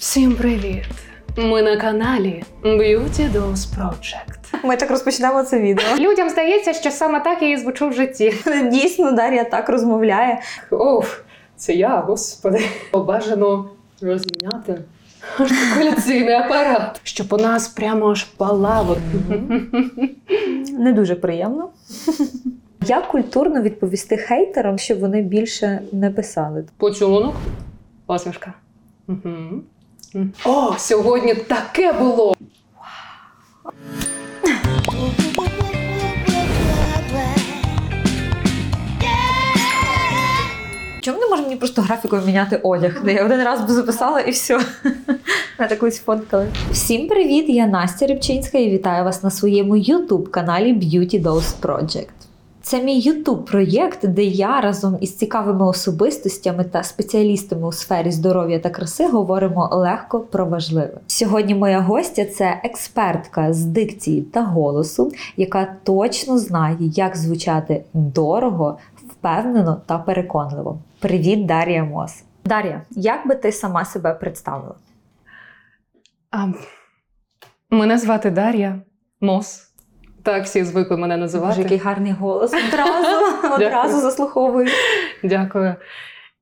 Всім привіт! Ми на каналі Beauty Dolls Project. Ми так розпочнемо це відео. Людям здається, що саме так я і звучу в житті. Дійсно, Дар'я так розмовляє. Оф, це я, господи. Бажано розміняти артикуляційний апарат, щоб у нас прямо аж палало. Не дуже приємно. Як культурно відповісти хейтерам, щоб вони більше не писали? Поцілунок, посмішка. Мгм. О, сьогодні таке було. Чому не може мені просто графікою міняти одяг? Де я один раз би записала і все. Мене так колись фоткали. Всім привіт! Я Настя Рибчинська і вітаю вас на своєму youtube каналі Beauty Dolls Project. Це мій youtube проєкт, де я разом із цікавими особистостями та спеціалістами у сфері здоров'я та краси говоримо легко про важливе. Сьогодні моя гостя це експертка з дикції та голосу, яка точно знає, як звучати дорого, впевнено та переконливо. Привіт, Дар'я Мос. Дар'я, як би ти сама себе представила? А, мене звати Дар'я Мос. Так всі звикли мене називати. Боже, який гарний голос. Одразу, одразу заслуховую. Дякую.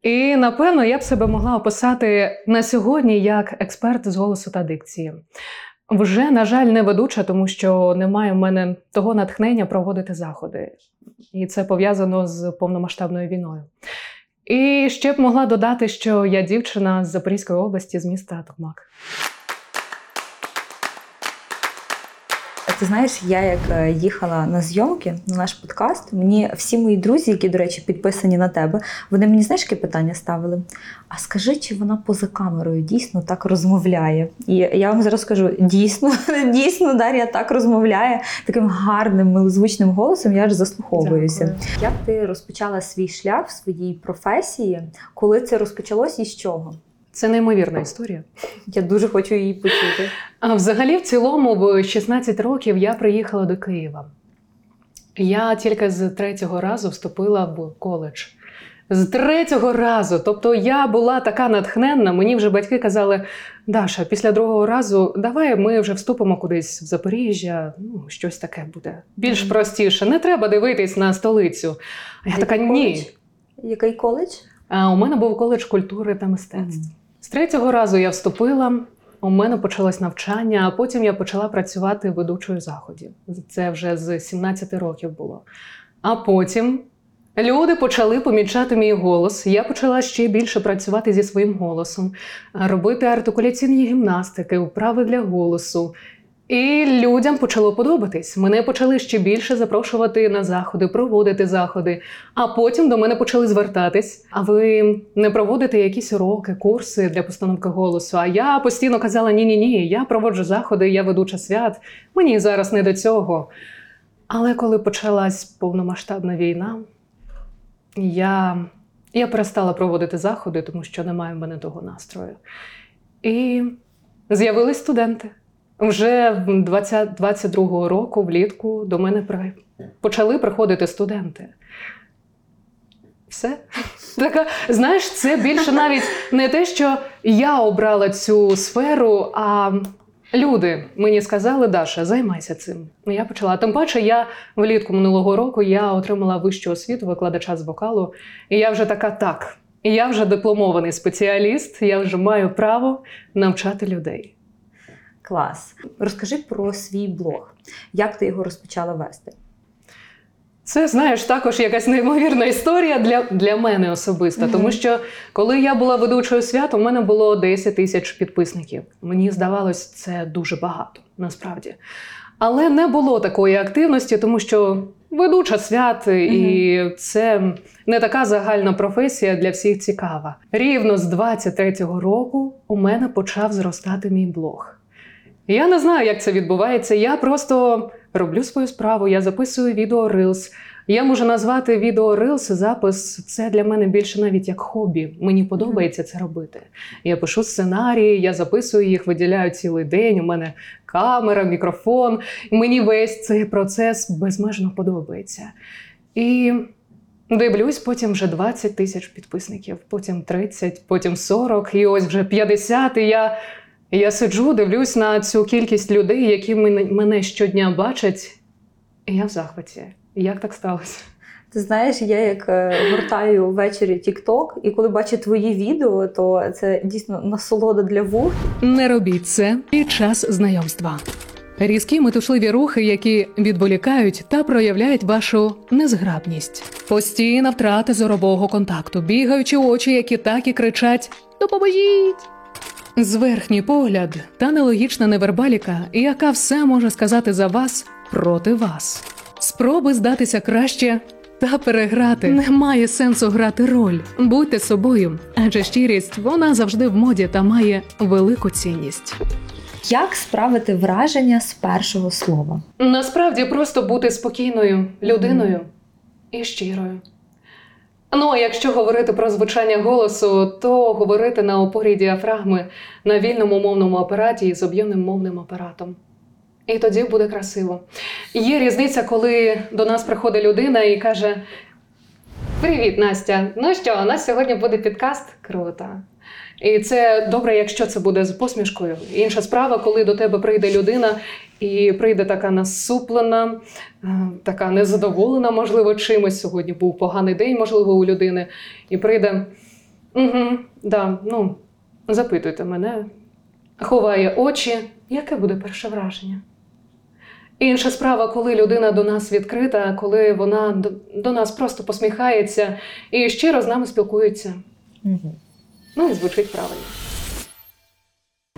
І напевно я б себе могла описати на сьогодні як експерт з голосу та дикції. Вже, на жаль, не ведуча, тому що немає в мене того натхнення проводити заходи. І це пов'язано з повномасштабною війною. І ще б могла додати, що я дівчина з Запорізької області, з міста Токмак. Ти знаєш, я як е, їхала на зйомки на наш подкаст, мені всі мої друзі, які, до речі, підписані на тебе, вони мені знаєш, яке питання ставили. А скажи, чи вона поза камерою дійсно так розмовляє? І я вам зараз скажу: дійсно, дійсно, Дар'я так розмовляє таким гарним, милозвучним голосом. Я аж заслуховуюся. Дякую. Як ти розпочала свій шлях в своїй професії? Коли це розпочалось і з чого? Це неймовірна історія. Я дуже хочу її почути. А взагалі, в цілому, в 16 років я приїхала до Києва. Я тільки з третього разу вступила в коледж. З третього разу. Тобто я була така натхненна. Мені вже батьки казали: Даша, після другого разу давай ми вже вступимо кудись в Запоріжжя. Ну, щось таке буде більш простіше. Не треба дивитись на столицю. А я Який така коледж? ні. Який коледж? А у мене був коледж культури та мистецтв. З третього разу я вступила. У мене почалось навчання, а потім я почала працювати ведучою заходів. Це вже з 17 років було. А потім люди почали помічати мій голос. Я почала ще більше працювати зі своїм голосом, робити артикуляційні гімнастики, вправи для голосу. І людям почало подобатись. Мене почали ще більше запрошувати на заходи, проводити заходи. А потім до мене почали звертатись. А ви не проводите якісь уроки, курси для постановки голосу? А я постійно казала: ні, ні, ні, я проводжу заходи, я ведуча свят. Мені зараз не до цього. Але коли почалась повномасштабна війна, я, я перестала проводити заходи, тому що немає в мене того настрою. І з'явились студенти. Вже в 20, 22-го року, влітку, до мене почали приходити студенти. Все. Така, знаєш, це більше навіть не те, що я обрала цю сферу, а люди мені сказали, Даша, займайся цим. Я почала. Тим паче, я влітку минулого року я отримала вищу освіту викладача з вокалу. І я вже така, так. Я вже дипломований спеціаліст, я вже маю право навчати людей. Клас. Розкажи про свій блог. Як ти його розпочала вести? Це знаєш також якась неймовірна історія для, для мене особисто. Мгм. Тому що коли я була ведучою свят, у мене було 10 тисяч підписників. Мені здавалось, це дуже багато насправді. Але не було такої активності, тому що ведуча свят, і це не така загальна професія для всіх цікава. Рівно з 23-го року у мене почав зростати мій блог. Я не знаю, як це відбувається. Я просто роблю свою справу, я записую відео Reels. Я можу назвати відео Reels запис. Це для мене більше навіть як хобі. Мені подобається це робити. Я пишу сценарії, я записую їх, виділяю цілий день. У мене камера, мікрофон. Мені весь цей процес безмежно подобається. І Дивлюсь, потім вже 20 тисяч підписників, потім 30, потім 40, і ось вже 50. І я, і я сиджу, дивлюсь на цю кількість людей, які мене, щодня бачать. І я в захваті. Як так сталося? Ти знаєш, я як е, гортаю ввечері TikTok, і коли бачу твої відео, то це дійсно насолода для вух. Не робіть це під час знайомства. Різкі метушливі рухи, які відволікають та проявляють вашу незграбність. Постійна втрата зорового контакту, бігаючі очі, які так і кричать Допоможіть! Зверхній погляд та нелогічна невербаліка, яка все може сказати за вас проти вас. Спроби здатися краще та переграти. Немає сенсу грати роль. Будьте собою, адже щирість вона завжди в моді та має велику цінність. Як справити враження з першого слова? Насправді просто бути спокійною людиною і щирою. Ну, а якщо говорити про звучання голосу, то говорити на опорі діафрагми на вільному мовному апараті з об'ємним мовним апаратом. І тоді буде красиво. Є різниця, коли до нас приходить людина і каже: Привіт, Настя! Ну що, у нас сьогодні буде підкаст? Круто. І це добре, якщо це буде з посмішкою. Інша справа, коли до тебе прийде людина і прийде така насуплена, е, така незадоволена, можливо, чимось. Сьогодні був поганий день, можливо, у людини, і прийде. Угу, да, ну, запитуйте мене, ховає очі. Яке буде перше враження? Інша справа, коли людина до нас відкрита, коли вона до, до нас просто посміхається і щиро з нами спілкується. Угу. Ну і звучить правильно.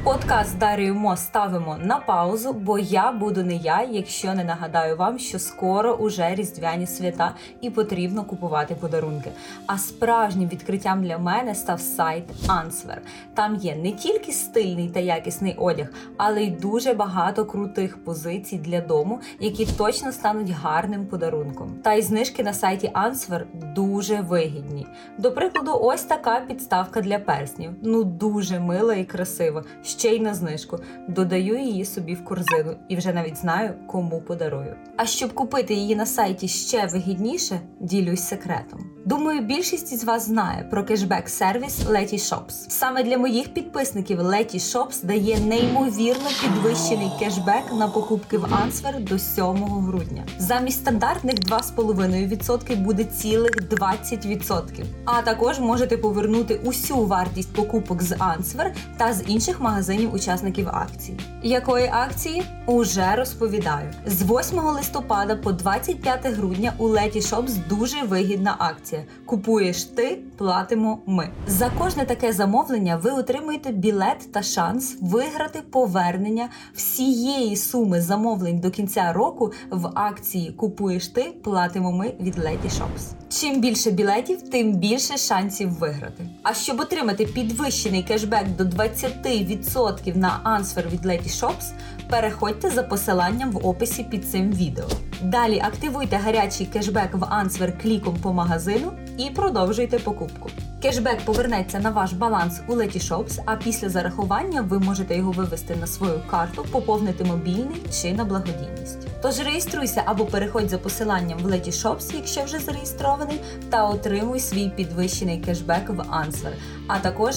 Подкаст з Дарією Мо ставимо на паузу, бо я буду не я, якщо не нагадаю вам, що скоро уже різдвяні свята і потрібно купувати подарунки. А справжнім відкриттям для мене став сайт Answer. Там є не тільки стильний та якісний одяг, але й дуже багато крутих позицій для дому, які точно стануть гарним подарунком. Та й знижки на сайті Answer дуже вигідні. До прикладу, ось така підставка для перснів. Ну дуже мила і красива. Ще й на знижку. Додаю її собі в корзину і вже навіть знаю, кому подарую. А щоб купити її на сайті ще вигідніше, ділюсь секретом. Думаю, більшість із вас знає про кешбек-сервіс Letty Shops. Саме для моїх підписників Letty Shops дає неймовірно підвищений кешбек на покупки в Answer до 7 грудня. Замість стандартних 2,5% буде цілих 20%. А також можете повернути усю вартість покупок з Answer та з інших магазинів учасників акції. Якої акції? Уже розповідаю. З 8 листопада по 25 грудня у Letty Shops дуже вигідна акція. Купуєш ти, платимо ми. За кожне таке замовлення ви отримуєте білет та шанс виграти повернення всієї суми замовлень до кінця року в акції Купуєш ти, платимо ми від Letty Shops. Чим більше білетів, тим більше шансів виграти. А щоб отримати підвищений кешбек до 20% на Answer від Letty Shops, переходьте за посиланням в описі під цим відео. Далі активуйте гарячий кешбек в Answer кліком по магазину і продовжуйте покупку. Кешбек повернеться на ваш баланс у Letty Shops, а після зарахування ви можете його вивести на свою карту, поповнити мобільний чи на благодійність. Тож реєструйся або переходь за посиланням в Letty Shops, якщо вже зареєстрований, та отримуй свій підвищений кешбек в Answer, а також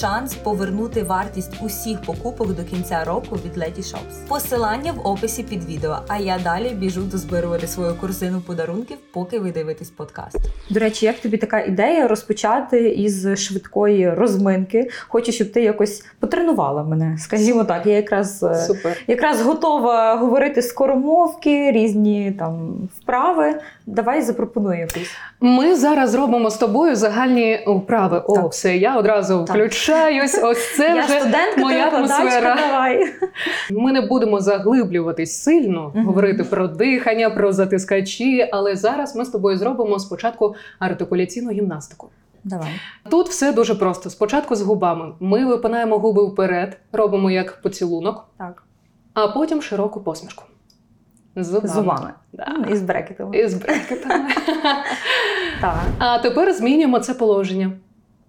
шанс повернути вартість усіх покупок до кінця року від Letty Shops. Посилання в описі під відео. А я далі біжу дозбирувати свою корзину подарунків, поки ви дивитесь подкаст. До речі, як тобі така ідея розпочати із швидкої розминки? Хочу, щоб ти якось потренувала мене. Скажімо так, я якраз. е, Супер. Якраз готова говорити скоромовки, різні там вправи. Давай запропонуй якусь. Ми зараз зробимо з тобою загальні вправи. О, Так. все, я одразу Так. включаюсь. Ось це я вже студентка, моя атмосфера. давай. Ми не будемо заглиблюватись сильно, говорити про дихання, про затискачі, але зараз ми з тобою зробимо спочатку артикуляційну гімнастику. Давай. Тут все дуже просто. Спочатку з губами. Ми випинаємо губи вперед, робимо як поцілунок, Так. а потім широку посмішку. З зубами. Зубами. Да. І з брекетами. І з брекетами. Так. А тепер змінюємо це положення.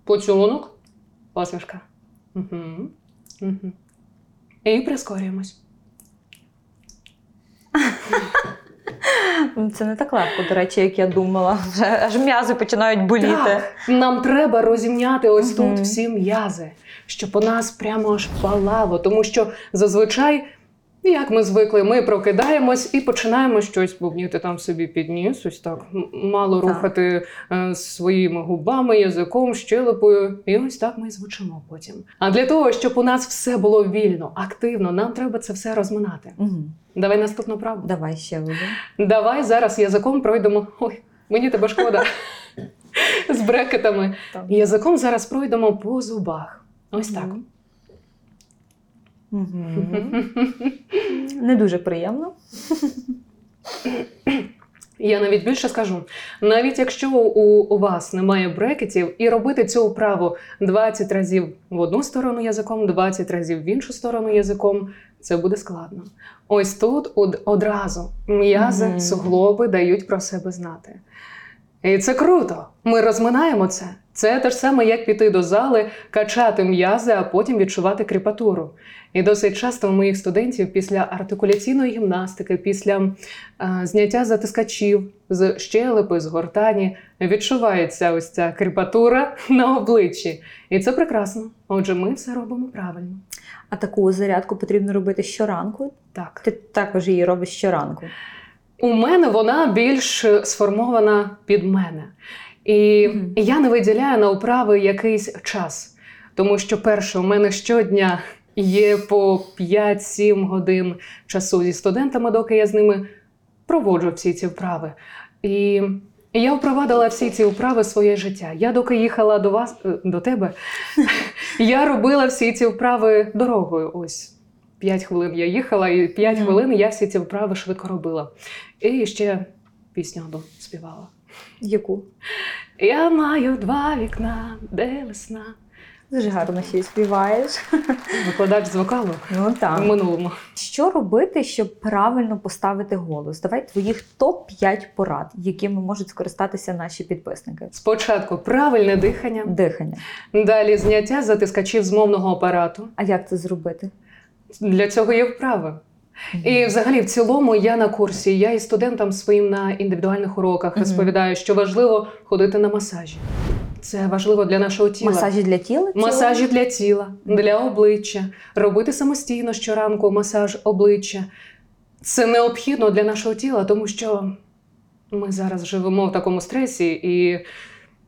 Поцілунок, посмішка. Угу. Угу. І прискорюємось. Це не так легко, до речі, як я думала. Вже аж м'язи починають боліти. Так, нам треба розімняти ось Мгм. тут всі м'язи, щоб у нас прямо аж палало. Тому що зазвичай, як ми звикли, ми прокидаємось і починаємо щось бубніти там собі під ніс, ось так мало Так. рухати е, своїми губами, язиком, щелепою. І ось так ми і звучимо потім. А для того, щоб у нас все було вільно, активно, нам треба це все розминати. Угу. Давай наступну правду. Давай ще один. Давай зараз язиком пройдемо. Ой, мені тебе шкода. З брекетами. Язиком зараз пройдемо по зубах. Ось так. Не дуже приємно. Я навіть більше скажу: навіть якщо у, вас немає брекетів, і робити цю вправу 20 разів в одну сторону язиком, 20 разів в іншу сторону язиком, це буде складно. Ось тут од- одразу м'язи, суглоби дають про себе знати. І це круто. Ми розминаємо це. Це те ж саме, як піти до зали, качати м'язи, а потім відчувати кріпатуру. І досить часто у моїх студентів після артикуляційної гімнастики, після е, зняття затискачів з щелепи, з гортані, відчувається ось ця кріпатура на обличчі. І це прекрасно. Отже, ми все робимо правильно. А таку зарядку потрібно робити щоранку. Так. Ти також її робиш щоранку. У мене вона більш сформована під мене. І Мгм. я не виділяю на вправи якийсь час. Тому що, перше, у мене щодня є по 5-7 годин часу зі студентами, доки я з ними проводжу всі ці вправи. І я впровадила всі ці вправи в своє життя. Я доки їхала до вас, е, до тебе, я робила всі ці вправи дорогою. Ось 5 хвилин я їхала, і 5 Мгм. хвилин я всі ці вправи швидко робила. І ще пісню одну співала. Яку? Я маю два вікна, де весна. Дуже гарно ще й співаєш. Викладач з вокалу Ну в минулому. Що робити, щоб правильно поставити голос? Давай твоїх топ-5 порад, якими можуть скористатися наші підписники. Спочатку правильне дихання, Дихання. далі зняття затискачів з мовного апарату. А як це зробити? Для цього є вправи. І взагалі, в цілому, я на курсі, я і студентам своїм на індивідуальних уроках розповідаю, що важливо ходити на масажі. Це важливо для нашого тіла. Масажі для тіла? Масажі для тіла, для обличчя, робити самостійно щоранку масаж обличчя. Це необхідно для нашого тіла, тому що ми зараз живемо в такому стресі і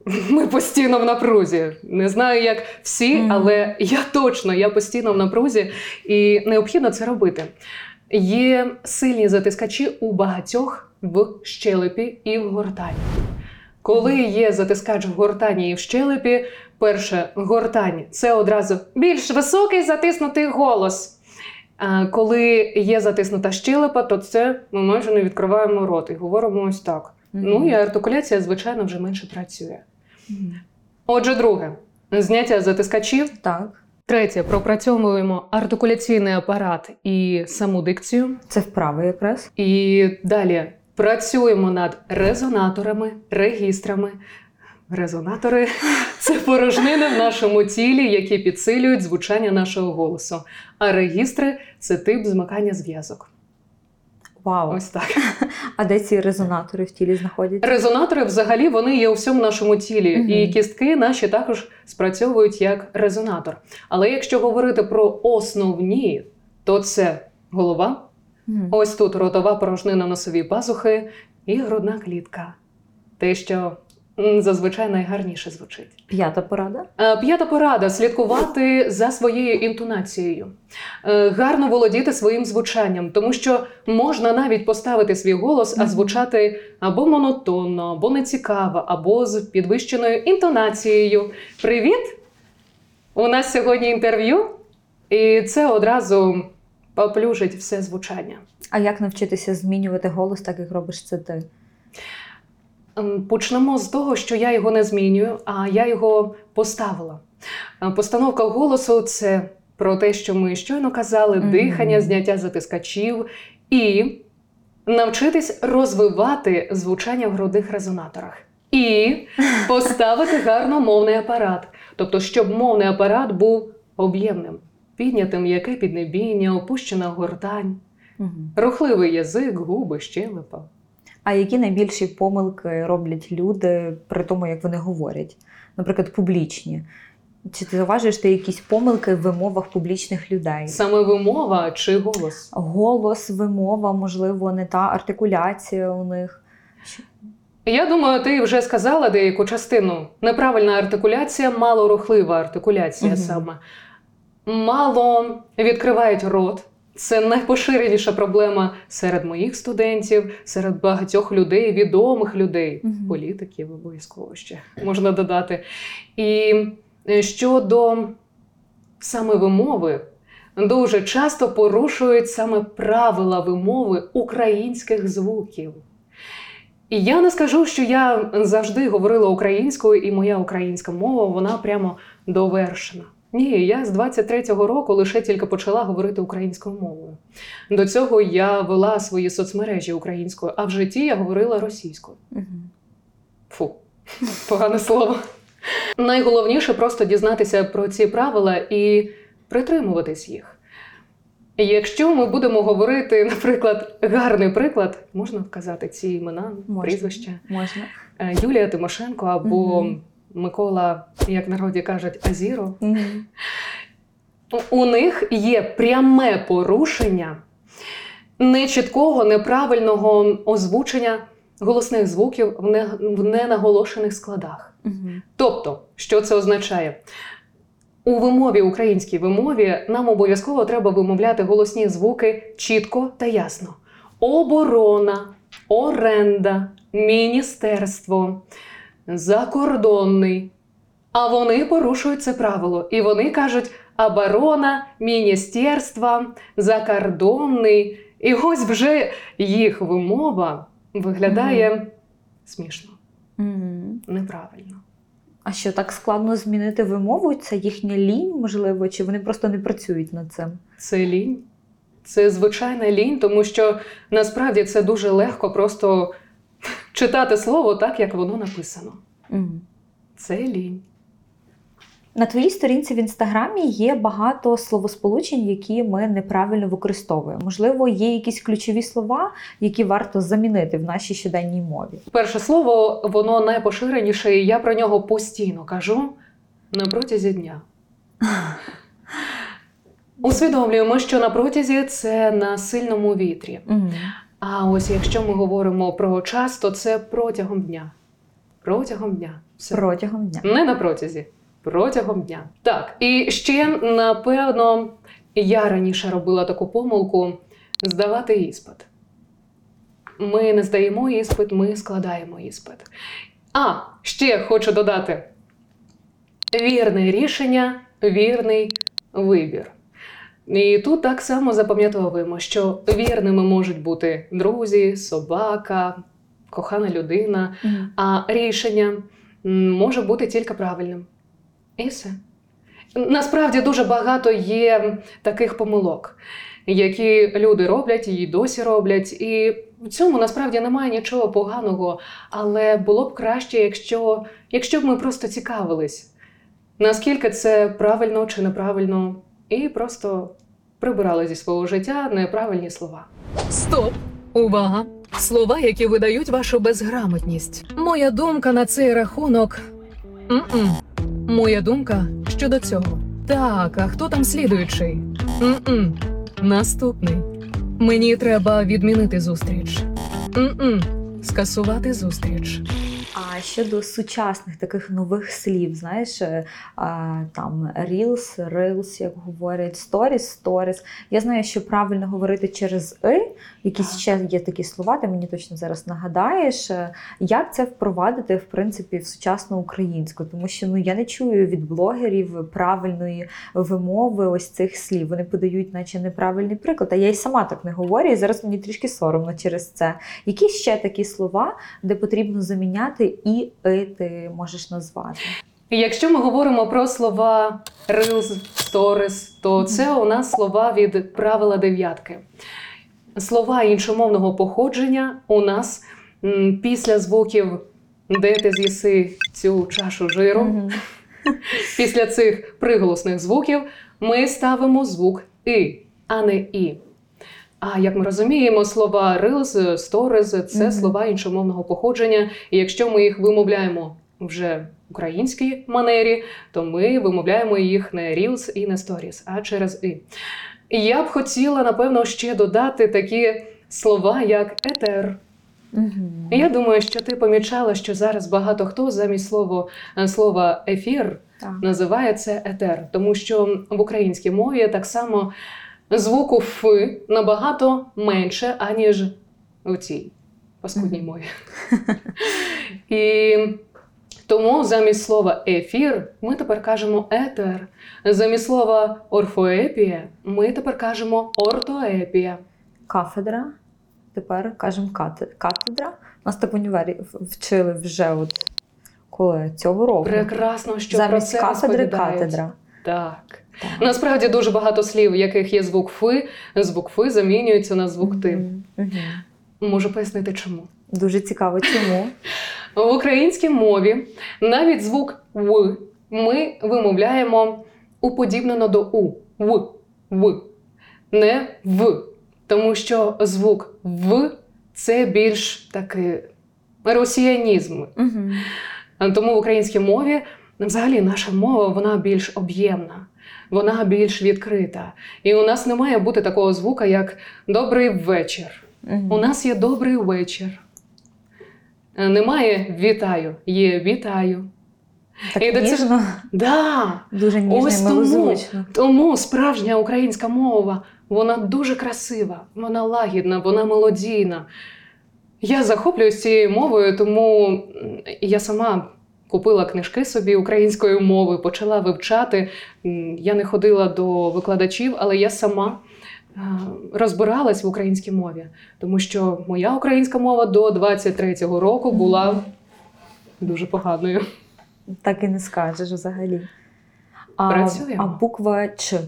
ми постійно в напрузі. Не знаю, як всі, але я точно я постійно в напрузі, і необхідно це робити. Є сильні затискачі у багатьох в щелепі і в гортані. Коли є затискач в гортані і в щелепі, перше гортань це одразу більш високий затиснутий голос. А коли є затиснута щелепа, то це ми майже не відкриваємо рот і говоримо ось так. Ну і артикуляція, звичайно, вже менше працює. Отже, друге зняття затискачів. Так. Третє пропрацьовуємо артикуляційний апарат і саму дикцію. Це вправи якраз. І далі працюємо над резонаторами, регістрами. Резонатори це порожнини в нашому тілі, які підсилюють звучання нашого голосу. А регістри це тип змикання зв'язок. Вау. Ось так. А де ці резонатори в тілі знаходяться? Резонатори взагалі вони є у всьому нашому тілі, угу. і кістки наші також спрацьовують як резонатор. Але якщо говорити про основні, то це голова, угу. Ось тут ротова порожнина носові пазухи і грудна клітка. Те, що зазвичай найгарніше звучить. П'ята порада. Е, П'ята порада слідкувати за своєю інтонацією, Е, гарно володіти своїм звучанням, тому що можна навіть поставити свій голос, а звучати або монотонно, або нецікаво, або з підвищеною інтонацією. Привіт! У нас сьогодні інтерв'ю, і це одразу поплюжить все звучання. А як навчитися змінювати голос, так як робиш це ти? Ем, Почнемо з того, що я його не змінюю, а я його поставила. Е, Постановка голосу це про те, що ми щойно казали: Мгм. дихання, зняття затискачів і навчитись розвивати звучання в грудних резонаторах. І поставити гарно мовний апарат. Тобто, щоб мовний апарат був об'ємним, піднятим яке піднебіння, опущена гортань, Мгм. рухливий язик, губи, щелепа. А які найбільші помилки роблять люди при тому, як вони говорять? Наприклад, публічні. Чи ти зауважуєш ти якісь помилки в вимовах публічних людей? Саме вимова чи голос? Голос, вимова, можливо, не та артикуляція у них. Я думаю, ти вже сказала деяку частину. Неправильна артикуляція, малорухлива артикуляція Мгм. саме. Мало відкривають рот. Це найпоширеніша проблема серед моїх студентів, серед багатьох людей, відомих людей, Мгм. політиків обов'язково ще можна додати. І е, щодо саме вимови, дуже часто порушують саме правила вимови українських звуків. І я не скажу, що я завжди говорила українською, і моя українська мова вона прямо довершена. Ні, я з 23-го року лише тільки почала говорити українською мовою. До цього я вела свої соцмережі українською, а в житті я говорила російською. Мгм. Фу, погане слово. Найголовніше просто дізнатися про ці правила і притримуватись їх. Якщо ми будемо говорити, наприклад, гарний приклад, можна вказати ці імена, Можна. прізвища Можна. Е, Юлія Тимошенко або Мгм. Микола, як в народі кажуть, Азіро. Мгм. У- У них є пряме порушення нечіткого, неправильного озвучення голосних звуків в не- в ненаголошених складах. Мгм. Тобто, що це означає? У вимові, українській вимові, нам обов'язково треба вимовляти голосні звуки чітко та ясно: оборона, оренда, міністерство, закордонний. А вони порушують це правило. І вони кажуть оборона, міністерство, закордонний. І ось вже їх вимова виглядає смішно, Мгм. неправильно. А що так складно змінити вимову? Це їхня лінь, можливо, чи вони просто не працюють над цим? Це лінь. Це звичайна лінь, тому що насправді це дуже легко просто читати слово так, як воно написано. Це лінь. На твоїй сторінці в інстаграмі є багато словосполучень, які ми неправильно використовуємо. Можливо, є якісь ключові слова, які варто замінити в нашій щоденній мові. Перше слово, воно найпоширеніше, і я про нього постійно кажу на протязі дня. Усвідомлюємо, що на протязі це на сильному вітрі. А ось якщо ми говоримо про час, то це протягом дня. Протягом дня. Все. Протягом дня. Не на протязі, протягом дня. Так, і ще, напевно, я раніше робила таку помилку здавати іспит. Ми не здаємо іспит, ми складаємо іспит. А, ще хочу додати: вірне рішення, вірний вибір. І тут так само запам'ятовуємо, що вірними можуть бути друзі, собака, кохана людина, а рішення може бути тільки правильним. І все. Насправді дуже багато є таких помилок, які люди роблять і досі роблять. І в цьому насправді немає нічого поганого, але було б краще, якщо, якщо б ми просто цікавились, наскільки це правильно чи неправильно, і просто прибирали зі свого життя неправильні слова. Стоп! Увага! Слова, які видають вашу безграмотність. Моя думка на цей рахунок. М-м. Моя думка щодо цього. Так, а хто там слідуючий? М-м. Наступний. Мені треба відмінити зустріч. М-м. Скасувати зустріч. Щодо сучасних таких нових слів, знаєш, е, там Reels, Reels, як говорять, Stories, Stories. Я знаю, що правильно говорити через «и», якісь ще є такі слова, ти мені точно зараз нагадаєш. Е, Як це впровадити, в принципі, в сучасну українську? Тому що ну, я не чую від блогерів правильної вимови ось цих слів. Вони подають, наче неправильний приклад. А я й сама так не говорю, і зараз мені трішки соромно через це. Які ще такі слова, де потрібно заміняти і «и» ти можеш назвати? Якщо ми говоримо про слова Reels, Stories, то це у нас слова від правила дев'ятки. Слова іншомовного походження у нас після звуків де ти з'їси цю чашу жиру, Мгм. після цих приголосних звуків ми ставимо звук и, а не і. А як ми розуміємо, слова Reels, Stories – це Мгм. слова іншомовного походження. І якщо ми їх вимовляємо вже в українській манері, то ми вимовляємо їх не Reels і не Stories, а через і. І я б хотіла, напевно, ще додати такі слова, як етер. Угу. Я думаю, що ти помічала, що зараз багато хто замість слова, слова ефір Так. називає це етер, тому що в українській мові так само звуку Ф набагато менше, аніж у цій паскудній мові. І тому замість слова ефір ми тепер кажемо етер. Замість слова орфоепія ми тепер кажемо ортоепія. Кафедра. Тепер кажемо кате- катедра. Нас так в універі вчили вже от коли цього року. Прекрасно, що Замість про це кафедри катедра. Так. Так. Насправді дуже багато слів, в яких є звук фи, звук фи замінюється на звук ти. Мгм. Можу пояснити чому. Дуже цікаво, чому. В українській мові навіть звук в ми вимовляємо уподібнено до у. В, в, не в. Тому що звук в це більш такий росіянізм. Мгм. Тому в українській мові взагалі наша мова вона більш об'ємна, вона більш відкрита. І у нас не має бути такого звука, як добрий вечір. Мгм. У нас є добрий вечір. Е, Немає вітаю, є вітаю. Так і до цього- ніжно, Да, дуже ніжно Ось тому. милозвучно. тому справжня українська мова вона дуже красива, вона лагідна, вона мелодійна. Я захоплююсь цією мовою, тому я сама купила книжки собі української мови, почала вивчати. Я не ходила до викладачів, але я сама розбиралась в українській мові, тому що моя українська мова до 23-го року була дуже поганою. Так і не скажеш взагалі. А, Працюємо. а буква Ч.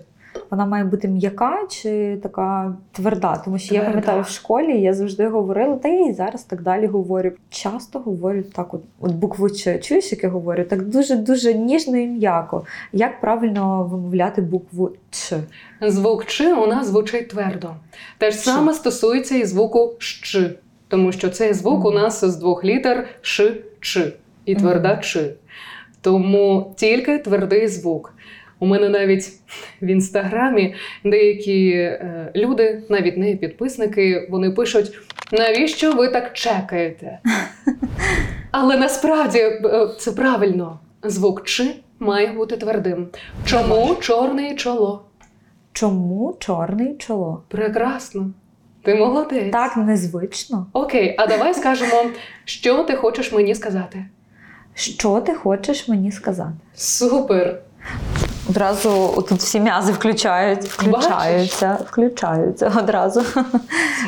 Вона має бути м'яка чи така тверда? Тому що я пам'ятаю в школі, я завжди говорила, та я і зараз так далі говорю. Часто говорю так, от, от букву Ч. Чуєш, як я говорю? Так дуже дуже ніжно і м'яко. Як правильно вимовляти букву Ч? Звук Ч у нас звучить твердо. Те ж саме стосується і звуку щ, тому що цей звук у нас з двох літер ш, ч і тверда ч. Тому тільки твердий звук. У мене навіть в інстаграмі деякі е, люди, навіть не підписники, вони пишуть: навіщо ви так чекаєте? Але насправді е, це правильно. Звук Ч має бути твердим. Чому чорне чоло? Чому чорний чоло? Прекрасно. Ти молодець. Так незвично. Окей, а давай скажемо, що ти хочеш мені сказати. Що ти хочеш мені сказати? Супер! Одразу тут всі м'язи включають, включаються, включаються одразу.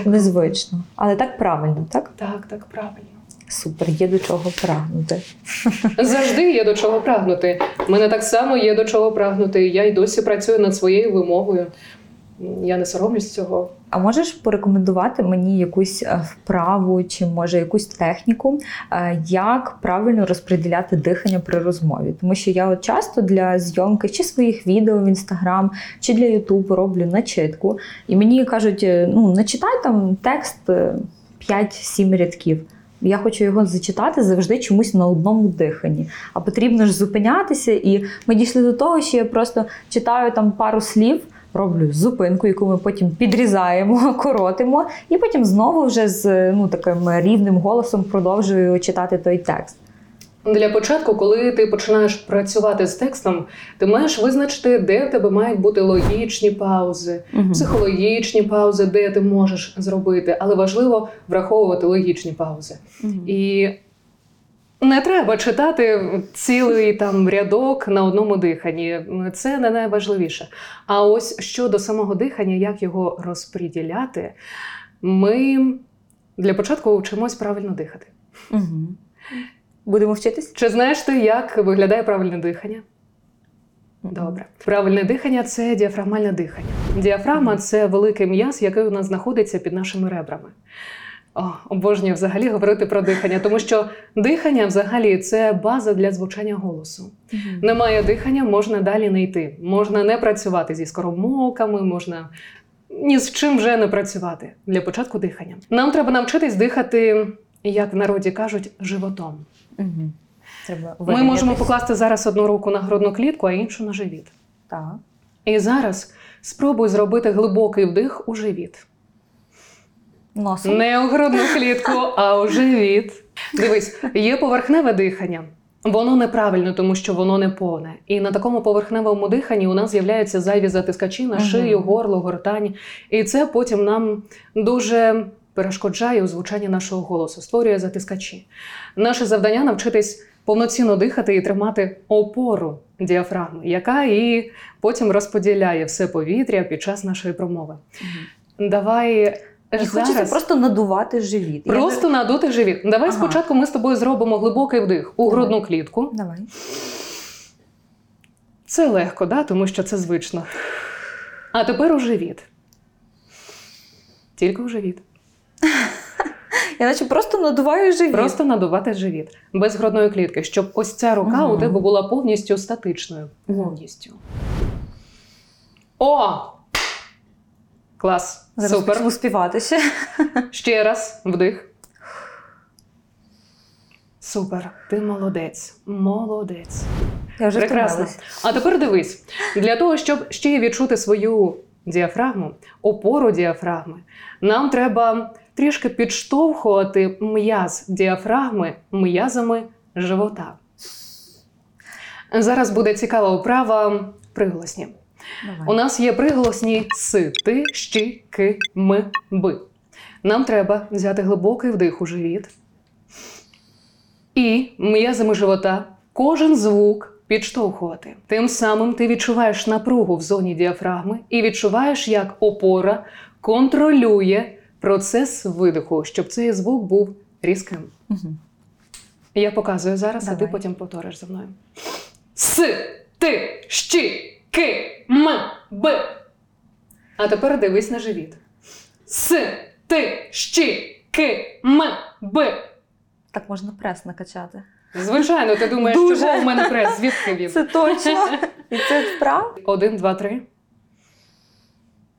Незвично. Але так правильно, так? Так, так, правильно. Супер, є до чого прагнути. Завжди є до чого прагнути. У мене так само є до чого прагнути. Я й досі працюю над своєю вимогою. Я не соромлюсь цього. А можеш порекомендувати мені якусь е, вправу чи може якусь техніку, е, як правильно розподіляти дихання при розмові? Тому що я от часто для зйомки чи своїх відео в інстаграм, чи для Ютубу роблю начитку, і мені кажуть: е, ну начитай там текст е, 5-7 рядків. Я хочу його зачитати завжди чомусь на одному диханні. А потрібно ж зупинятися. І ми дійшли до того, що я просто читаю там пару слів, роблю зупинку, яку ми потім підрізаємо, коротимо, і потім знову вже з ну, таким рівним голосом продовжую читати той текст. Для початку, коли ти починаєш працювати з текстом, ти маєш визначити, де в тебе мають бути логічні паузи, психологічні паузи, де ти можеш зробити, але важливо враховувати логічні паузи. І не треба читати цілий там рядок на одному диханні. Це не найважливіше. А ось щодо самого дихання, як його розподіляти, ми для початку вчимось правильно дихати. Угу. Будемо вчитись? Чи знаєш ти, як виглядає правильне дихання? Добре. Правильне дихання це діафрагмальне дихання. Діафрагма це великий м'яз, який у нас знаходиться під нашими ребрами. О, обожнюю взагалі говорити про дихання, тому що дихання взагалі це база для звучання голосу. Немає дихання, можна далі не йти. Можна не працювати зі скоромовками, можна ні з чим вже не працювати для початку дихання. Нам треба навчитись дихати, як в народі кажуть, животом. Угу. Треба Ми можемо покласти зараз одну руку на грудну клітку, а іншу на живіт. Так. І зараз спробуй зробити глибокий вдих у живіт. Носом. Не у грудну клітку, а у живіт. Дивись, є поверхневе дихання. Воно неправильне, тому що воно не повне. І на такому поверхневому диханні у нас з'являються зайві затискачі на шию, горло, гортань. І це потім нам дуже перешкоджає у звучанні нашого голосу, створює затискачі. Наше завдання навчитись повноцінно дихати і тримати опору діафрагми, яка і потім розподіляє все повітря під час нашої промови. Давай І хочеться просто надувати живіт. Я Просто надути живіт. Давай Ага. спочатку ми з тобою зробимо глибокий вдих у Давай. грудну клітку. Давай. Це легко, да? тому що це звично. А тепер у живіт. Тільки у живіт. Я наче просто надуваю живіт. Просто надувати живіт без грудної клітки, щоб ось ця рука Ага. у тебе була повністю статичною. Повністю. О! Клас. Зараз Супер. почну співати ще. Ще раз вдих. Супер. Ти молодець. Молодець. Я вже Прекрасно. втомилась. А тепер дивись: для того, щоб ще відчути свою діафрагму, опору діафрагми, нам треба трішки підштовхувати м'яз діафрагми м'язами живота. Зараз буде цікава вправа приголосні. Давай. У нас є приголосні с, ти, щі, ки, м, би. Нам треба взяти глибокий вдих у живіт. І м'язами живота кожен звук підштовхувати. Тим самим ти відчуваєш напругу в зоні діафрагми і відчуваєш, як опора контролює процес видиху, щоб цей звук був різким. Мгм. Я показую зараз, а ти потім повториш за мною. С, ти, щі, ки, м, б. А тепер дивись на живіт. С, ти, щі, ки, м, б. Так можна прес накачати. Звичайно, ти думаєш, Дуже. чого в мене прес? Звідки він? Це точно. І це вправ. Один, два, три.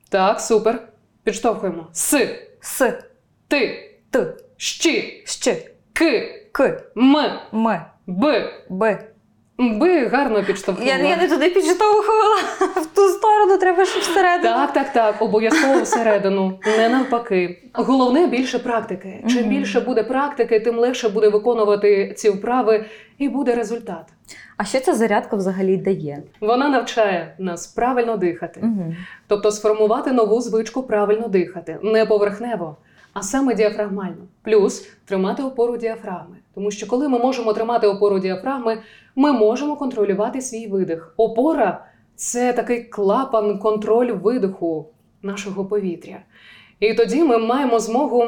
Так, супер. Підштовхуємо. С, С, ти, Т, щі, Щ, ки, К, м, М, б. Б. Би гарно підштовхнула. Я, я не туди підштовхувала. В ту сторону треба, щоб всередину. Так, так, так, обов'язково всередину, не навпаки. Головне більше практики. Чим Мгм. більше буде практики, тим легше буде виконувати ці вправи, і буде результат. А що ця зарядка взагалі дає? Вона навчає нас правильно дихати, Угу. тобто сформувати нову звичку правильно дихати, не поверхнево, а саме діафрагмально. Плюс тримати опору діафрагми. Тому що коли ми можемо тримати опору діафрагми, ми можемо контролювати свій видих. Опора це такий клапан, контроль видиху нашого повітря. І тоді ми маємо змогу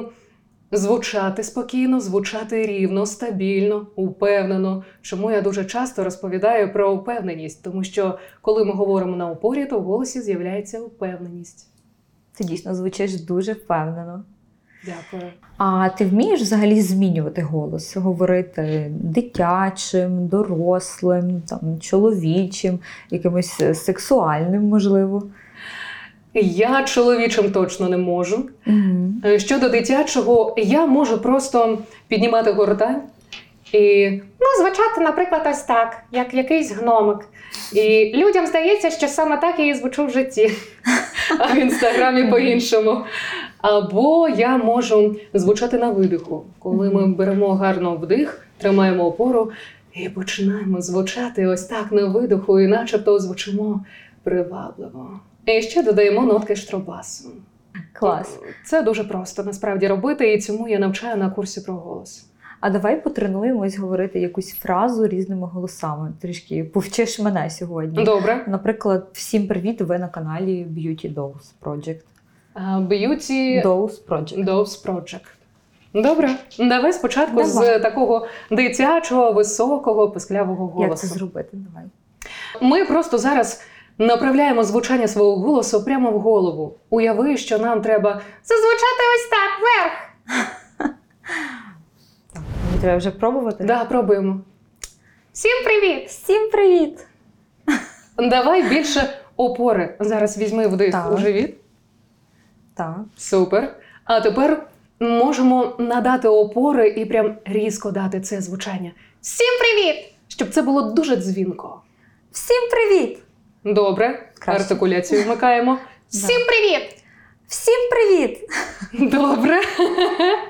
звучати спокійно, звучати рівно, стабільно, упевнено. Чому я дуже часто розповідаю про упевненість, тому що коли ми говоримо на опорі, то в голосі з'являється упевненість. Ти дійсно звучиш дуже впевнено. Дякую. А ти вмієш взагалі змінювати голос, говорити дитячим, дорослим, там, чоловічим, якимось е, сексуальним, можливо? Я чоловічим точно не можу. Угу. Щодо дитячого, я можу просто піднімати гортань і ну, звучати, наприклад, ось так, як якийсь гномик. І людям здається, що саме так я і звучу в житті, а в інстаграмі по-іншому. Або я можу звучати на видиху, коли ми беремо гарно вдих, тримаємо опору і починаємо звучати ось так на видиху, і начебто звучимо привабливо. І ще додаємо нотки штробасу. Клас. Це дуже просто насправді робити, і цьому я навчаю на курсі про голос. А давай потренуємось говорити якусь фразу різними голосами. Трішки повчиш мене сьогодні. Добре. Наприклад, всім привіт! Ви на каналі Beauty Dolls Project. А, Beauty Project. Dolls Project. Добре. Давай спочатку з такого дитячого, високого, писклявого Як це голосу. зробити? Давай. Ми просто зараз направляємо звучання свого голосу прямо в голову. Уяви, що нам треба зазвучати ось так вверх. Треба вже пробувати. Да, пробуємо. Всім привіт! Всім привіт! Давай більше опори. Зараз візьми вдих Так. у живіт. Так. Супер. А тепер можемо надати опори і прям різко дати це звучання. Всім привіт! Щоб це було дуже дзвінко. Всім привіт! Добре, Краще. артикуляцію вмикаємо. Всім привіт! Всім привіт! Добре.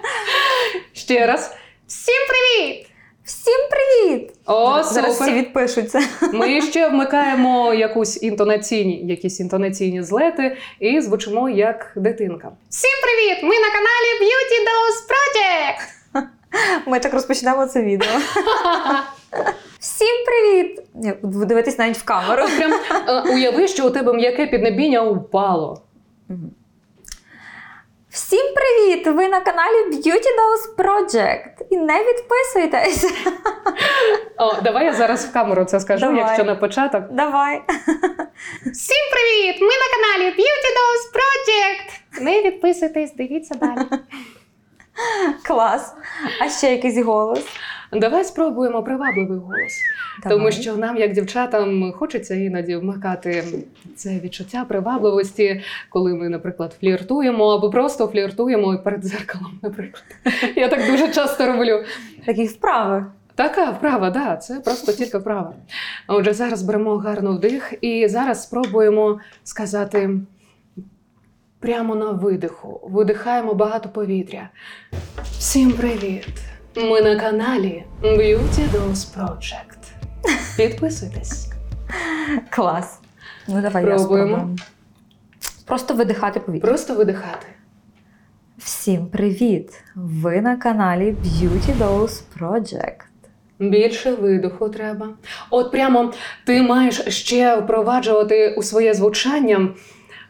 Ще раз. Всім привіт! Всім привіт! О, Зараз всі відпишуться. Ми ще вмикаємо якусь інтонаційні, якісь інтонаційні злети і звучимо як дитинка. Всім привіт! Ми на каналі Beauty Dose Project! Ми так розпочнемо це відео. Всім привіт! Дивитись навіть в камеру. Прям е, уяви, що у тебе м'яке піднебіння упало. Всім привіт! Ви на каналі Beauty Dose Project. І не відписуйтесь. О, давай я зараз в камеру це скажу, Давай. якщо на початок. Давай. Всім привіт! Ми на каналі Beauty Dose Project! Не відписуйтесь, дивіться далі. Клас. А ще якийсь голос. Давай спробуємо привабливий голос. Тому що нам, як дівчатам, хочеться іноді вмикати це відчуття привабливості, коли ми, наприклад, фліртуємо або просто фліртуємо перед дзеркалом, наприклад. Я так дуже часто роблю. такі вправи. Така вправа, да, це просто тільки вправа. Отже, зараз беремо гарно вдих і зараз спробуємо сказати прямо на видиху. Видихаємо багато повітря. Всім привіт! Ми на каналі Beauty Dose Project. Підписуйтесь. Клас. Ну давай я Пробуємо. спробую. Просто видихати повітря. Просто видихати. Всім привіт! Ви на каналі Beauty Dose Project. Більше видиху треба. От прямо ти маєш ще впроваджувати у своє звучання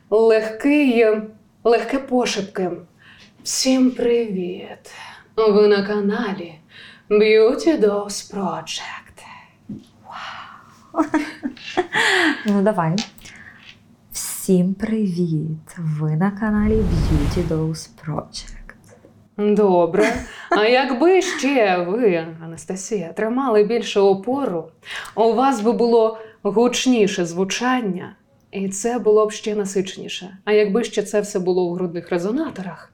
легкий, легке пошепки. Всім привіт! Ви на каналі Beauty Dose Project. Ну давай. Всім привіт! Ви на каналі Beauty Dose Project. Добре. А якби ще ви, Анастасія, тримали більше опору, у вас би було гучніше звучання, і це було б ще насиченіше. А якби ще це все було в грудних резонаторах.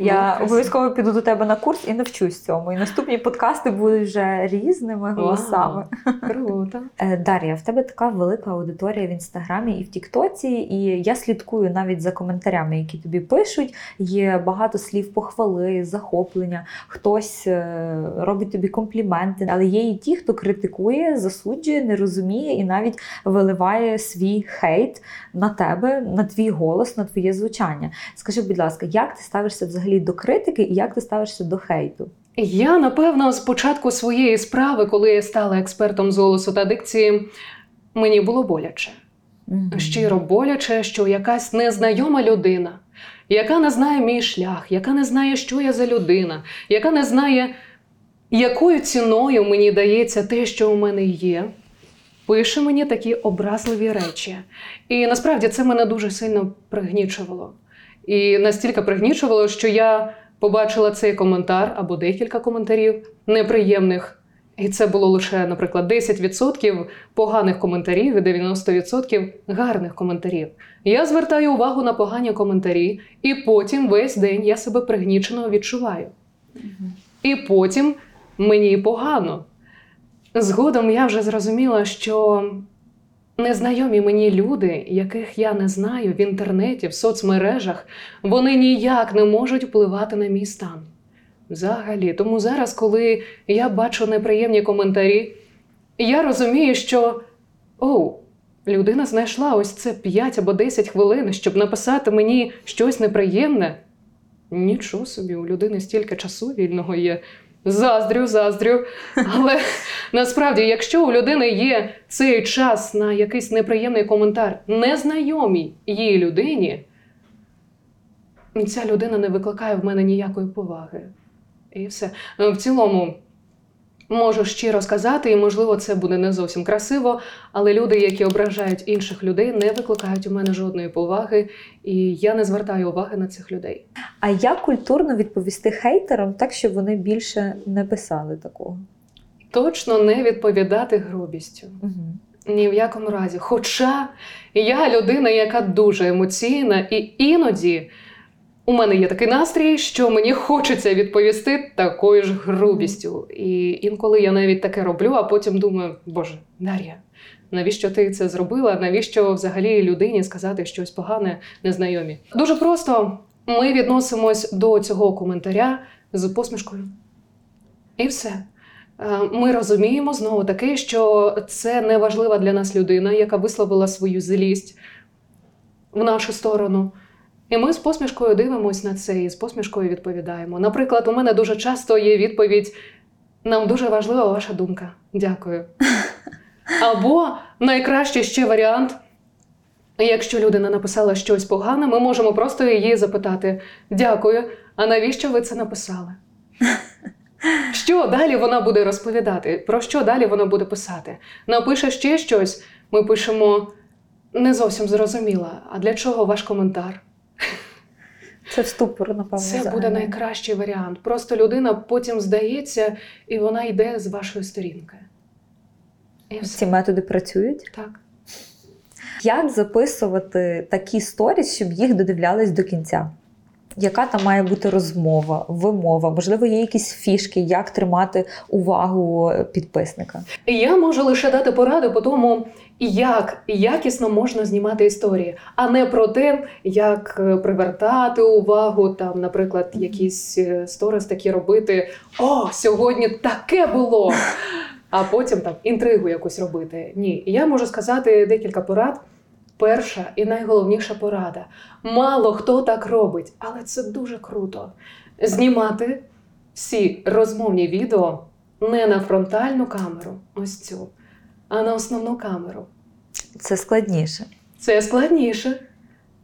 Я красиво. обов'язково піду до тебе на курс і навчусь цьому. І наступні подкасти будуть вже різними голосами. Круто. Е, Дар'я, в тебе така велика аудиторія в інстаграмі і в Тіктоці, і я слідкую навіть за коментарями, які тобі пишуть. Є багато слів похвали, захоплення. Хтось е, робить тобі компліменти, але є і ті, хто критикує, засуджує, не розуміє і навіть виливає свій хейт на тебе, на твій голос, на твоє звучання. Скажи, будь ласка, як ти ставишся взагалі до критики і як ти ставишся до хейту? Я, напевно, з початку своєї справи, коли я стала експертом з голосу та дикції, мені було боляче. Мгм. щиро боляче, що якась незнайома людина, яка не знає мій шлях, яка не знає, що я за людина, яка не знає, якою ціною мені дається те, що у мене є, пише мені такі образливі речі. І насправді це мене дуже сильно пригнічувало. І настільки пригнічувало, що я побачила цей коментар або декілька коментарів неприємних. І це було лише, наприклад, 10% поганих коментарів і 90% гарних коментарів. Я звертаю увагу на погані коментарі, і потім весь день я себе пригнічено відчуваю. І потім мені погано. Згодом я вже зрозуміла, що незнайомі мені люди, яких я не знаю в інтернеті, в соцмережах, вони ніяк не можуть впливати на мій стан. Взагалі, тому зараз, коли я бачу неприємні коментарі, я розумію, що оу, людина знайшла ось це 5 або 10 хвилин, щоб написати мені щось неприємне. Нічого собі, у людини стільки часу вільного є. Заздрю, заздрю. Але насправді, якщо у людини є цей час на якийсь неприємний коментар незнайомій її людині, ця людина не викликає в мене ніякої поваги. І все. В цілому, можу щиро сказати, і можливо, це буде не зовсім красиво, але люди, які ображають інших людей, не викликають у мене жодної поваги, і я не звертаю уваги на цих людей. А як культурно відповісти хейтерам, так щоб вони більше не писали такого? Точно не відповідати грубістю. Угу. Ні в якому разі. Хоча я людина, яка дуже емоційна, і іноді у мене є такий настрій, що мені хочеться відповісти такою ж грубістю. І інколи я навіть таке роблю, а потім думаю, Боже, Дар'я, навіщо ти це зробила? Навіщо взагалі людині сказати щось погане незнайомі? Дуже просто ми відносимось до цього коментаря з посмішкою. І все. Е, Ми розуміємо знову таки, що це не важлива для нас людина, яка висловила свою злість в нашу сторону. І ми з посмішкою дивимося на це і з посмішкою відповідаємо. Наприклад, у мене дуже часто є відповідь: нам дуже важлива ваша думка. Дякую. Або найкращий ще варіант. Якщо людина написала щось погане, ми можемо просто її запитати: Дякую, а навіщо ви це написали? Що далі вона буде розповідати? Про що далі вона буде писати? Напише ще щось, ми пишемо не зовсім зрозуміла. А для чого ваш коментар? Це в ступор, напевно. Це буде загальний. найкращий варіант. Просто людина потім здається, і вона йде з вашої сторінки. І все. Ці методи працюють. Так. Як записувати такі сторіс, щоб їх додивлялись до кінця? Яка там має бути розмова, вимова? Можливо, є якісь фішки, як тримати увагу підписника? Я можу лише дати поради по тому, як якісно можна знімати історії, а не про те, як е, привертати увагу, там, наприклад, якісь е, сторіс такі робити. О, сьогодні таке було! А потім там інтригу якусь робити. Ні, я можу сказати декілька порад. Перша і найголовніша порада. Мало хто так робить, але це дуже круто. Знімати всі розмовні відео не на фронтальну камеру, ось цю, а на основну камеру. Це складніше. Це складніше.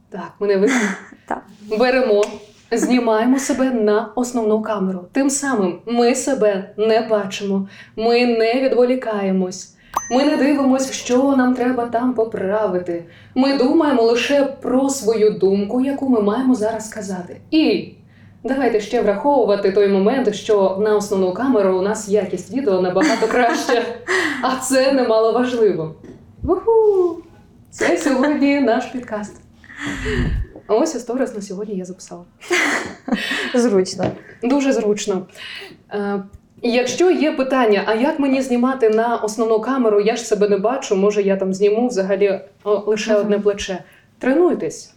Так, мене. Так. Беремо, знімаємо себе на основну камеру. Тим самим ми себе не бачимо, ми не відволікаємось. Ми не дивимося, що нам треба там поправити. Ми думаємо лише про свою думку, яку ми маємо зараз сказати. І давайте ще враховувати той момент, що на основну камеру у нас якість відео набагато краща, а це немало важливо. Уху! Це сьогодні наш підкаст. Ось історія на сьогодні я записала. Зручно. Дуже зручно. Якщо є питання, а як мені знімати на основну камеру, я ж себе не бачу, може я там зніму взагалі лише одне плече. Тренуйтесь.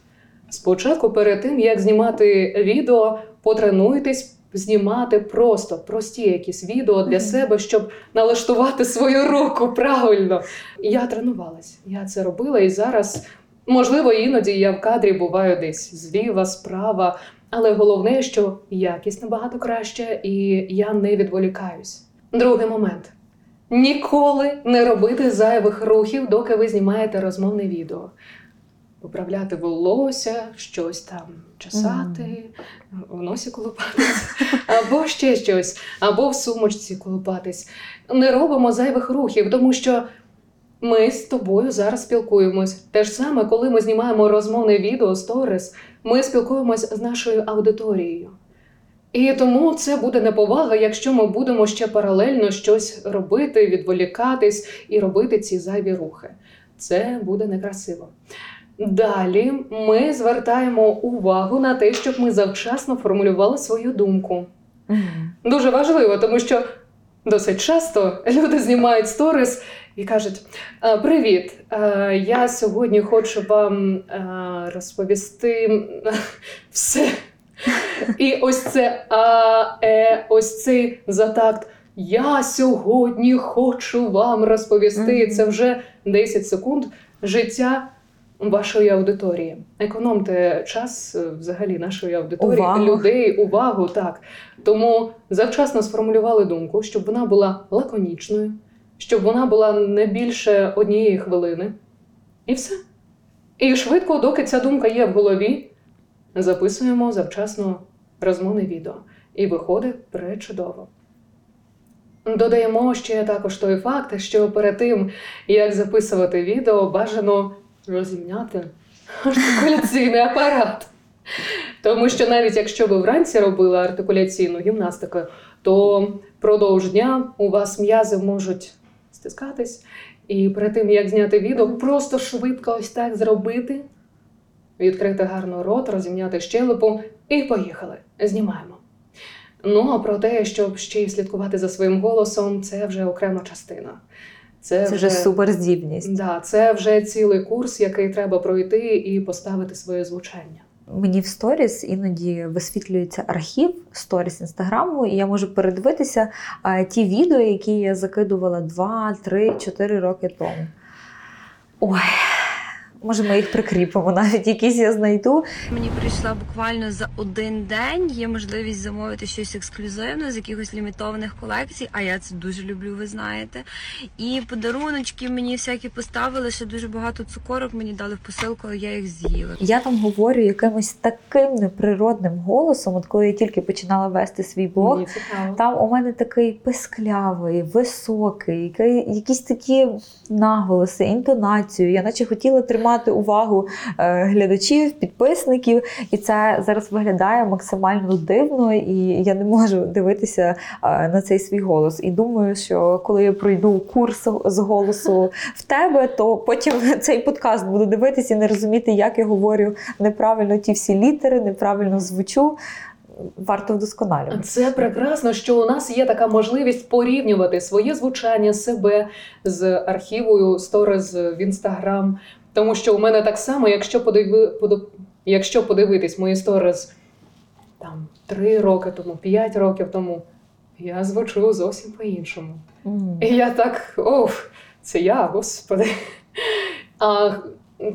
Спочатку, перед тим, як знімати відео, потренуйтесь знімати просто прості якісь відео для себе, щоб налаштувати свою руку правильно. Я тренувалась, я це робила, і зараз, можливо, іноді я в кадрі буваю десь зліва, справа. Але головне, що якість набагато краща, і я не відволікаюсь. Другий момент: ніколи не робити зайвих рухів, доки ви знімаєте розмовне відео. Поправляти волосся, щось там чесати, в носі колупатись, або ще щось, або в сумочці колупатись. Не робимо зайвих рухів, тому що ми з тобою зараз спілкуємось. Те ж саме, коли ми знімаємо розмовне відео, сторіс, ми спілкуємось з нашою аудиторією. І тому це буде неповага, якщо ми будемо ще паралельно щось робити, відволікатись і робити ці зайві рухи. Це буде некрасиво. Далі ми звертаємо увагу на те, щоб ми завчасно формулювали свою думку. Дуже важливо, тому що досить часто люди знімають сторіс і кажуть: Привіт! е, Я сьогодні хочу вам е, розповісти все. І ось це а, е, ось цей затакт. Я сьогодні хочу вам розповісти. Це вже 10 секунд життя вашої аудиторії. Економте час е, взагалі нашої аудиторії, Увагу. людей, увагу. Так. Тому завчасно сформулювали думку, щоб вона була лаконічною, щоб вона була не більше однієї хвилини. І все. І швидко, доки ця думка є в голові, записуємо завчасно розмовне відео. І виходить пречудово. Додаємо ще також той факт, що перед тим, як записувати відео, бажано розімняти артикуляційний апарат. Тому що навіть якщо ви вранці робили артикуляційну гімнастику, то впродовж дня у вас м'язи можуть стискатись, І перед тим, як зняти відео, просто швидко ось так зробити, відкрити гарно рот, розімняти щелепу і поїхали. Знімаємо. Ну, а про те, щоб ще й слідкувати за своїм голосом, це вже окрема частина. Це, Це вже суперздібність. Да, це вже цілий курс, який треба пройти і поставити своє звучання. Мені в сторіс іноді висвітлюється архів сторіс інстаграму, і я можу передивитися ті відео, які я закидувала 2, 3, 4 роки тому. Ой, може, ми їх прикріпимо, навіть якісь я знайду. Мені прийшла буквально за один день. Є можливість замовити щось ексклюзивне з якихось лімітованих колекцій. А я це дуже люблю, ви знаєте. І подаруночки мені всякі поставили. Ще дуже багато цукорок мені дали в посилку, а я їх з'їла. Я там говорю якимось таким неприродним голосом, от коли я тільки починала вести свій блог. Мені. Там у мене такий писклявий, високий, який- якісь такі наголоси, інтонацію. Я наче хотіла тримати увагу е, глядачів, підписників, і це зараз виглядає максимально дивно, і я не можу дивитися е, на цей свій голос. І думаю, що коли я пройду курс з голосу в тебе, то потім цей подкаст буду дивитися і не розуміти, як я говорю неправильно ті всі літери, неправильно звучу. Варто вдосконалювати. Це прекрасно, що у нас є така можливість порівнювати своє звучання себе з архівою сторіз в інстаграм. Тому що у мене так само, якщо подиви, подо- якщо подивитись мої сторіз там 3 роки тому, 5 років тому, я звучу зовсім по-іншому. М. І я так, оф, це я, господи. А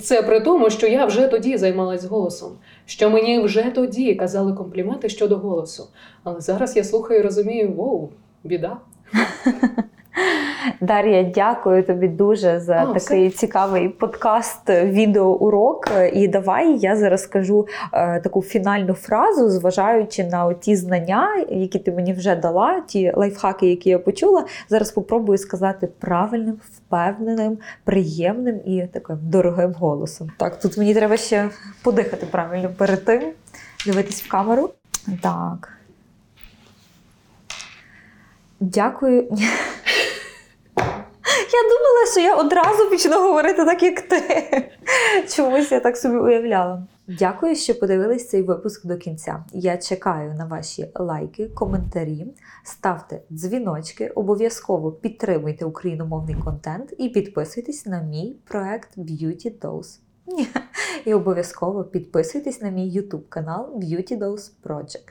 це при тому, що я вже тоді займалась голосом, що мені вже тоді казали компліменти щодо голосу. Але зараз я слухаю і розумію, воу, біда. Дар'я, дякую тобі дуже за О, такий цікавий подкаст, відеоурок. І давай я зараз скажу е, таку фінальну фразу, зважаючи на ті знання, які ти мені вже дала, ті лайфхаки, які я почула. Зараз попробую сказати правильним, впевненим, приємним і таким дорогим голосом. Так, тут мені треба ще подихати правильно перед тим, дивитись в камеру. Так. Дякую. Я думала, що я одразу почну говорити так, як ти. Чомусь я так собі уявляла. Дякую, що подивились цей випуск до кінця. Я чекаю на ваші лайки, коментарі, ставте дзвіночки, обов'язково підтримуйте україномовний контент і підписуйтесь на мій проект Beauty Dose. І обов'язково підписуйтесь на мій YouTube канал Beauty Dose Project.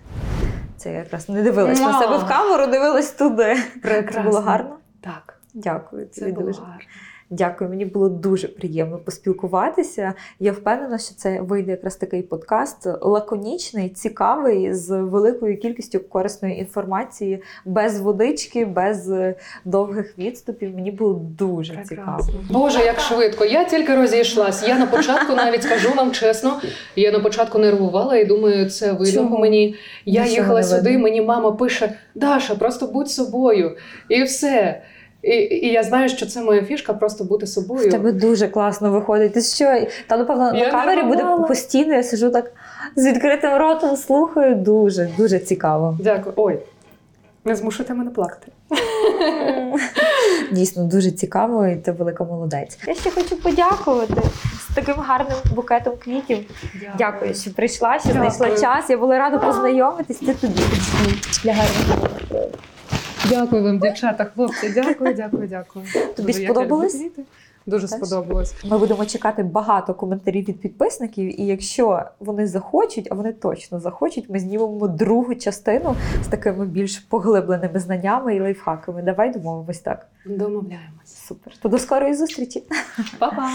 Це я якраз не дивилась на себе в камеру, дивилась туди. Прекрасно. Це було гарно? Так, Дякую. це тобі було дуже. гарно. Дякую, мені було дуже приємно поспілкуватися. Я впевнена, що це вийде якраз такий подкаст лаконічний, цікавий, з великою кількістю корисної інформації, без водички, без е, довгих відступів. Мені було дуже цікаво. Боже, як швидко. Я тільки розійшлась. Я на початку навіть скажу вам чесно, я на початку нервувала і думаю, це видно по мені. Я Нічого їхала сюди, мені мама пише: Даша, просто будь собою. І все. І, і я знаю, що це моя фішка просто бути собою. В тебе дуже класно виходить. Ти що? Та напевно на камері буде постійно. Я сижу так з відкритим ротом, слухаю. Дуже, дуже цікаво. Дякую. Ой, не змушуйте мене плакати. Дійсно дуже цікаво, і ти велика молодець. Я ще хочу подякувати з таким гарним букетом квітів. Дякую, що прийшла, що Дякую. знайшла час. Я була рада познайомитись. Це тобі для гарного. Дякую вам, дівчата, хлопці. Дякую, дякую, дякую. Тобі Дуже, я сподобалось? Дуже Теж? сподобалось. Ми будемо чекати багато коментарів від підписників, і якщо вони захочуть, а вони точно захочуть, ми знімемо другу частину з такими більш поглибленими знаннями і лайфхаками. Давай домовимось так. Домовляємось. Супер. То до скорої зустрічі. Па-па!